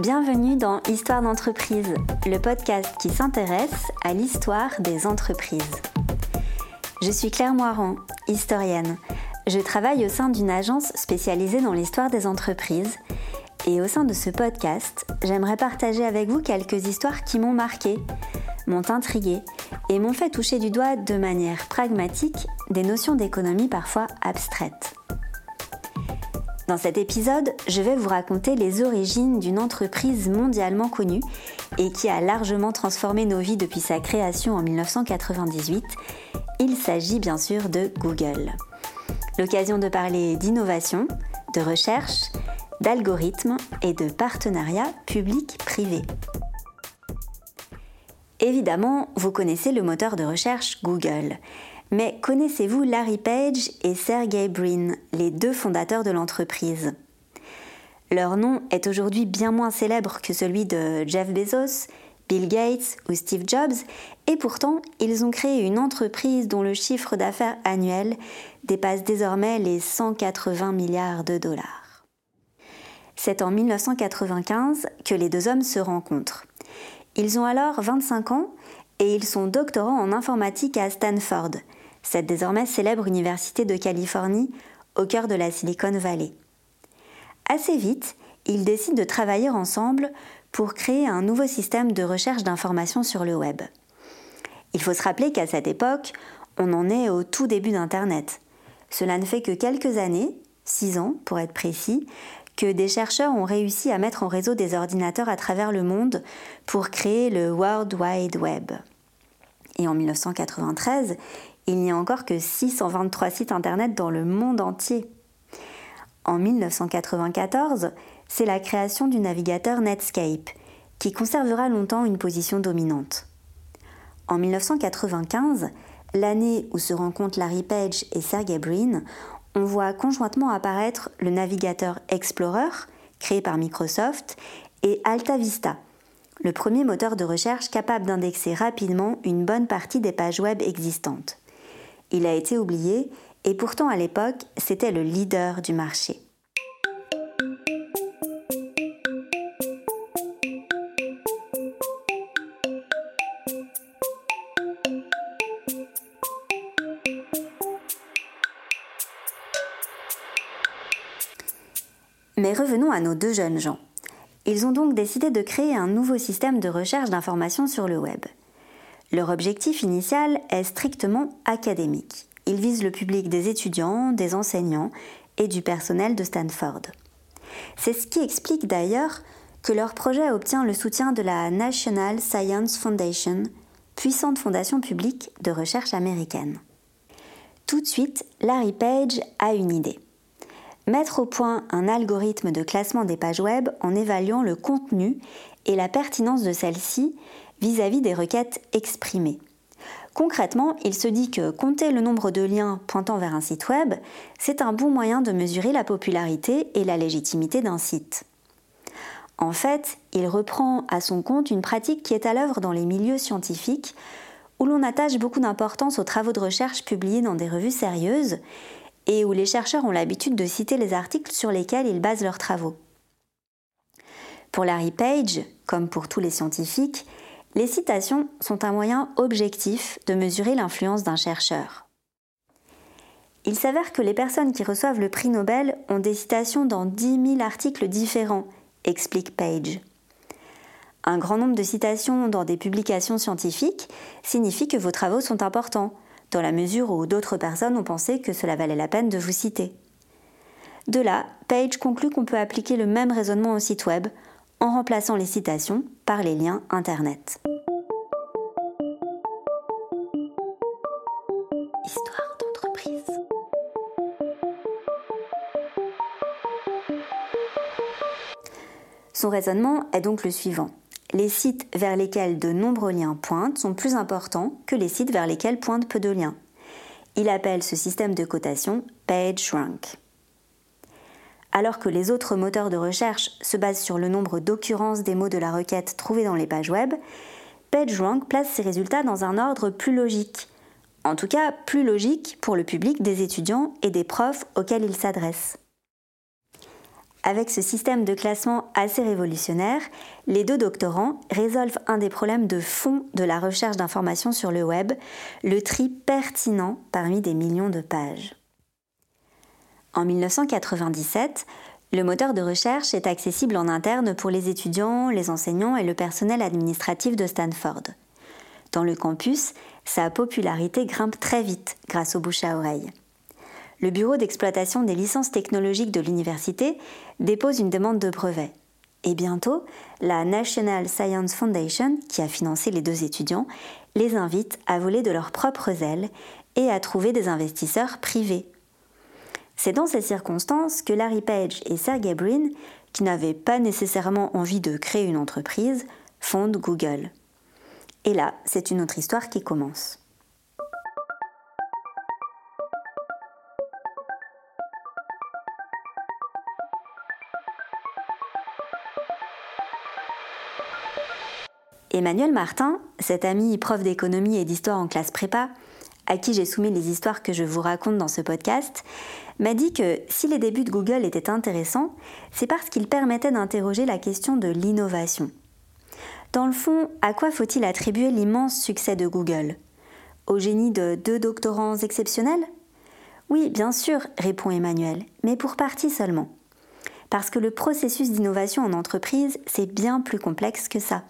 Bienvenue dans Histoire d'entreprise, le podcast qui s'intéresse à l'histoire des entreprises. Je suis Claire Moiran, historienne. Je travaille au sein d'une agence spécialisée dans l'histoire des entreprises et au sein de ce podcast, j'aimerais partager avec vous quelques histoires qui m'ont marqué, m'ont intrigué et m'ont fait toucher du doigt de manière pragmatique des notions d'économie parfois abstraites. Dans cet épisode, je vais vous raconter les origines d'une entreprise mondialement connue et qui a largement transformé nos vies depuis sa création en 1998. Il s'agit bien sûr de Google. L'occasion de parler d'innovation, de recherche, d'algorithmes et de partenariats public-privé. Évidemment, vous connaissez le moteur de recherche Google. Mais connaissez-vous Larry Page et Sergey Brin, les deux fondateurs de l'entreprise? Leur nom est aujourd'hui bien moins célèbre que celui de Jeff Bezos, Bill Gates ou Steve Jobs, et pourtant ils ont créé une entreprise dont le chiffre d'affaires annuel dépasse désormais les 180 milliards de dollars. C'est en 1995 que les deux hommes se rencontrent. Ils ont alors 25 ans et ils sont doctorants en informatique à Stanford, cette désormais célèbre université de Californie au cœur de la Silicon Valley. Assez vite, ils décident de travailler ensemble pour créer un nouveau système de recherche d'informations sur le web. Il faut se rappeler qu'à cette époque, on en est au tout début d'Internet. Cela ne fait que quelques années, six ans pour être précis, que des chercheurs ont réussi à mettre en réseau des ordinateurs à travers le monde pour créer le World Wide Web. Et en 1993, il n'y a encore que 623 sites Internet dans le monde entier. En 1994, c'est la création du navigateur Netscape, qui conservera longtemps une position dominante. En 1995, l'année où se rencontrent Larry Page et Sergey Brin, on voit conjointement apparaître le navigateur Explorer, créé par Microsoft, et Alta Vista, le premier moteur de recherche capable d'indexer rapidement une bonne partie des pages web existantes. Il a été oublié et pourtant à l'époque, c'était le leader du marché. Mais revenons à nos deux jeunes gens. Ils ont donc décidé de créer un nouveau système de recherche d'informations sur le web. Leur objectif initial est strictement académique. Ils visent le public des étudiants, des enseignants et du personnel de Stanford. C'est ce qui explique d'ailleurs que leur projet obtient le soutien de la National Science Foundation, puissante fondation publique de recherche américaine. Tout de suite, Larry Page a une idée. Mettre au point un algorithme de classement des pages web en évaluant le contenu et la pertinence de celle-ci vis-à-vis des requêtes exprimées. Concrètement, il se dit que compter le nombre de liens pointant vers un site web, c'est un bon moyen de mesurer la popularité et la légitimité d'un site. En fait, il reprend à son compte une pratique qui est à l'œuvre dans les milieux scientifiques, où l'on attache beaucoup d'importance aux travaux de recherche publiés dans des revues sérieuses, et où les chercheurs ont l'habitude de citer les articles sur lesquels ils basent leurs travaux. Pour Larry Page, comme pour tous les scientifiques, les citations sont un moyen objectif de mesurer l'influence d'un chercheur. Il s'avère que les personnes qui reçoivent le prix Nobel ont des citations dans 10 000 articles différents, explique Page. Un grand nombre de citations dans des publications scientifiques signifie que vos travaux sont importants, dans la mesure où d'autres personnes ont pensé que cela valait la peine de vous citer. De là, Page conclut qu'on peut appliquer le même raisonnement au site web en remplaçant les citations par les liens Internet. Son raisonnement est donc le suivant. Les sites vers lesquels de nombreux liens pointent sont plus importants que les sites vers lesquels pointent peu de liens. Il appelle ce système de cotation PageRank. Alors que les autres moteurs de recherche se basent sur le nombre d'occurrences des mots de la requête trouvés dans les pages web, PageRank place ses résultats dans un ordre plus logique. En tout cas, plus logique pour le public des étudiants et des profs auxquels il s'adresse. Avec ce système de classement assez révolutionnaire, les deux doctorants résolvent un des problèmes de fond de la recherche d'informations sur le web, le tri pertinent parmi des millions de pages. En 1997, le moteur de recherche est accessible en interne pour les étudiants, les enseignants et le personnel administratif de Stanford. Dans le campus, sa popularité grimpe très vite grâce au bouche à oreille le Bureau d'exploitation des licences technologiques de l'université dépose une demande de brevet. Et bientôt, la National Science Foundation, qui a financé les deux étudiants, les invite à voler de leurs propres ailes et à trouver des investisseurs privés. C'est dans ces circonstances que Larry Page et Sergey Brin, qui n'avaient pas nécessairement envie de créer une entreprise, fondent Google. Et là, c'est une autre histoire qui commence. Emmanuel Martin, cet ami prof d'économie et d'histoire en classe prépa, à qui j'ai soumis les histoires que je vous raconte dans ce podcast, m'a dit que si les débuts de Google étaient intéressants, c'est parce qu'ils permettaient d'interroger la question de l'innovation. Dans le fond, à quoi faut-il attribuer l'immense succès de Google? Au génie de deux doctorants exceptionnels? Oui, bien sûr, répond Emmanuel, mais pour partie seulement. Parce que le processus d'innovation en entreprise, c'est bien plus complexe que ça.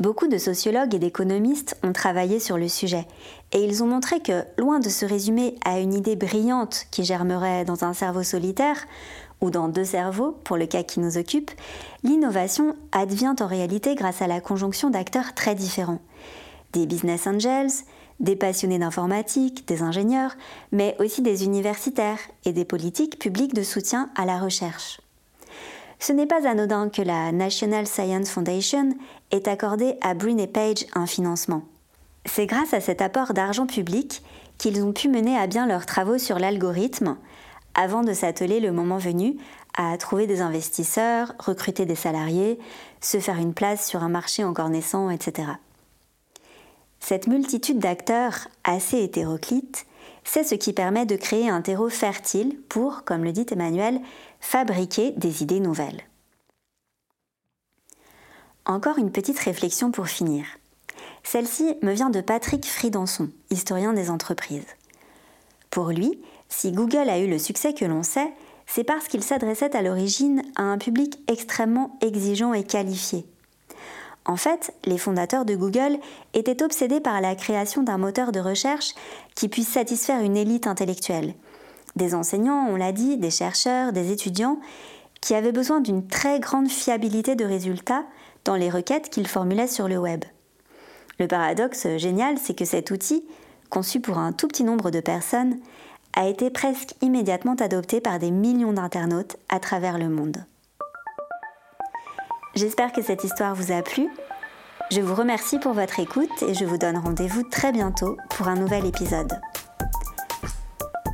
Beaucoup de sociologues et d'économistes ont travaillé sur le sujet, et ils ont montré que, loin de se résumer à une idée brillante qui germerait dans un cerveau solitaire, ou dans deux cerveaux, pour le cas qui nous occupe, l'innovation advient en réalité grâce à la conjonction d'acteurs très différents. Des business angels, des passionnés d'informatique, des ingénieurs, mais aussi des universitaires et des politiques publiques de soutien à la recherche. Ce n'est pas anodin que la National Science Foundation ait accordé à Brin et Page un financement. C'est grâce à cet apport d'argent public qu'ils ont pu mener à bien leurs travaux sur l'algorithme, avant de s'atteler le moment venu à trouver des investisseurs, recruter des salariés, se faire une place sur un marché encore naissant, etc. Cette multitude d'acteurs assez hétéroclites, c'est ce qui permet de créer un terreau fertile pour, comme le dit Emmanuel, fabriquer des idées nouvelles. Encore une petite réflexion pour finir. Celle-ci me vient de Patrick Fridanson, historien des entreprises. Pour lui, si Google a eu le succès que l'on sait, c'est parce qu'il s'adressait à l'origine à un public extrêmement exigeant et qualifié. En fait, les fondateurs de Google étaient obsédés par la création d'un moteur de recherche qui puisse satisfaire une élite intellectuelle, des enseignants, on l'a dit, des chercheurs, des étudiants, qui avaient besoin d'une très grande fiabilité de résultats dans les requêtes qu'ils formulaient sur le web. Le paradoxe génial, c'est que cet outil, conçu pour un tout petit nombre de personnes, a été presque immédiatement adopté par des millions d'internautes à travers le monde. J'espère que cette histoire vous a plu. Je vous remercie pour votre écoute et je vous donne rendez-vous très bientôt pour un nouvel épisode.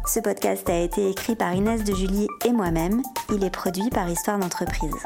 Ce podcast a été écrit par Inès de Julie et moi-même. Il est produit par Histoire d'entreprise.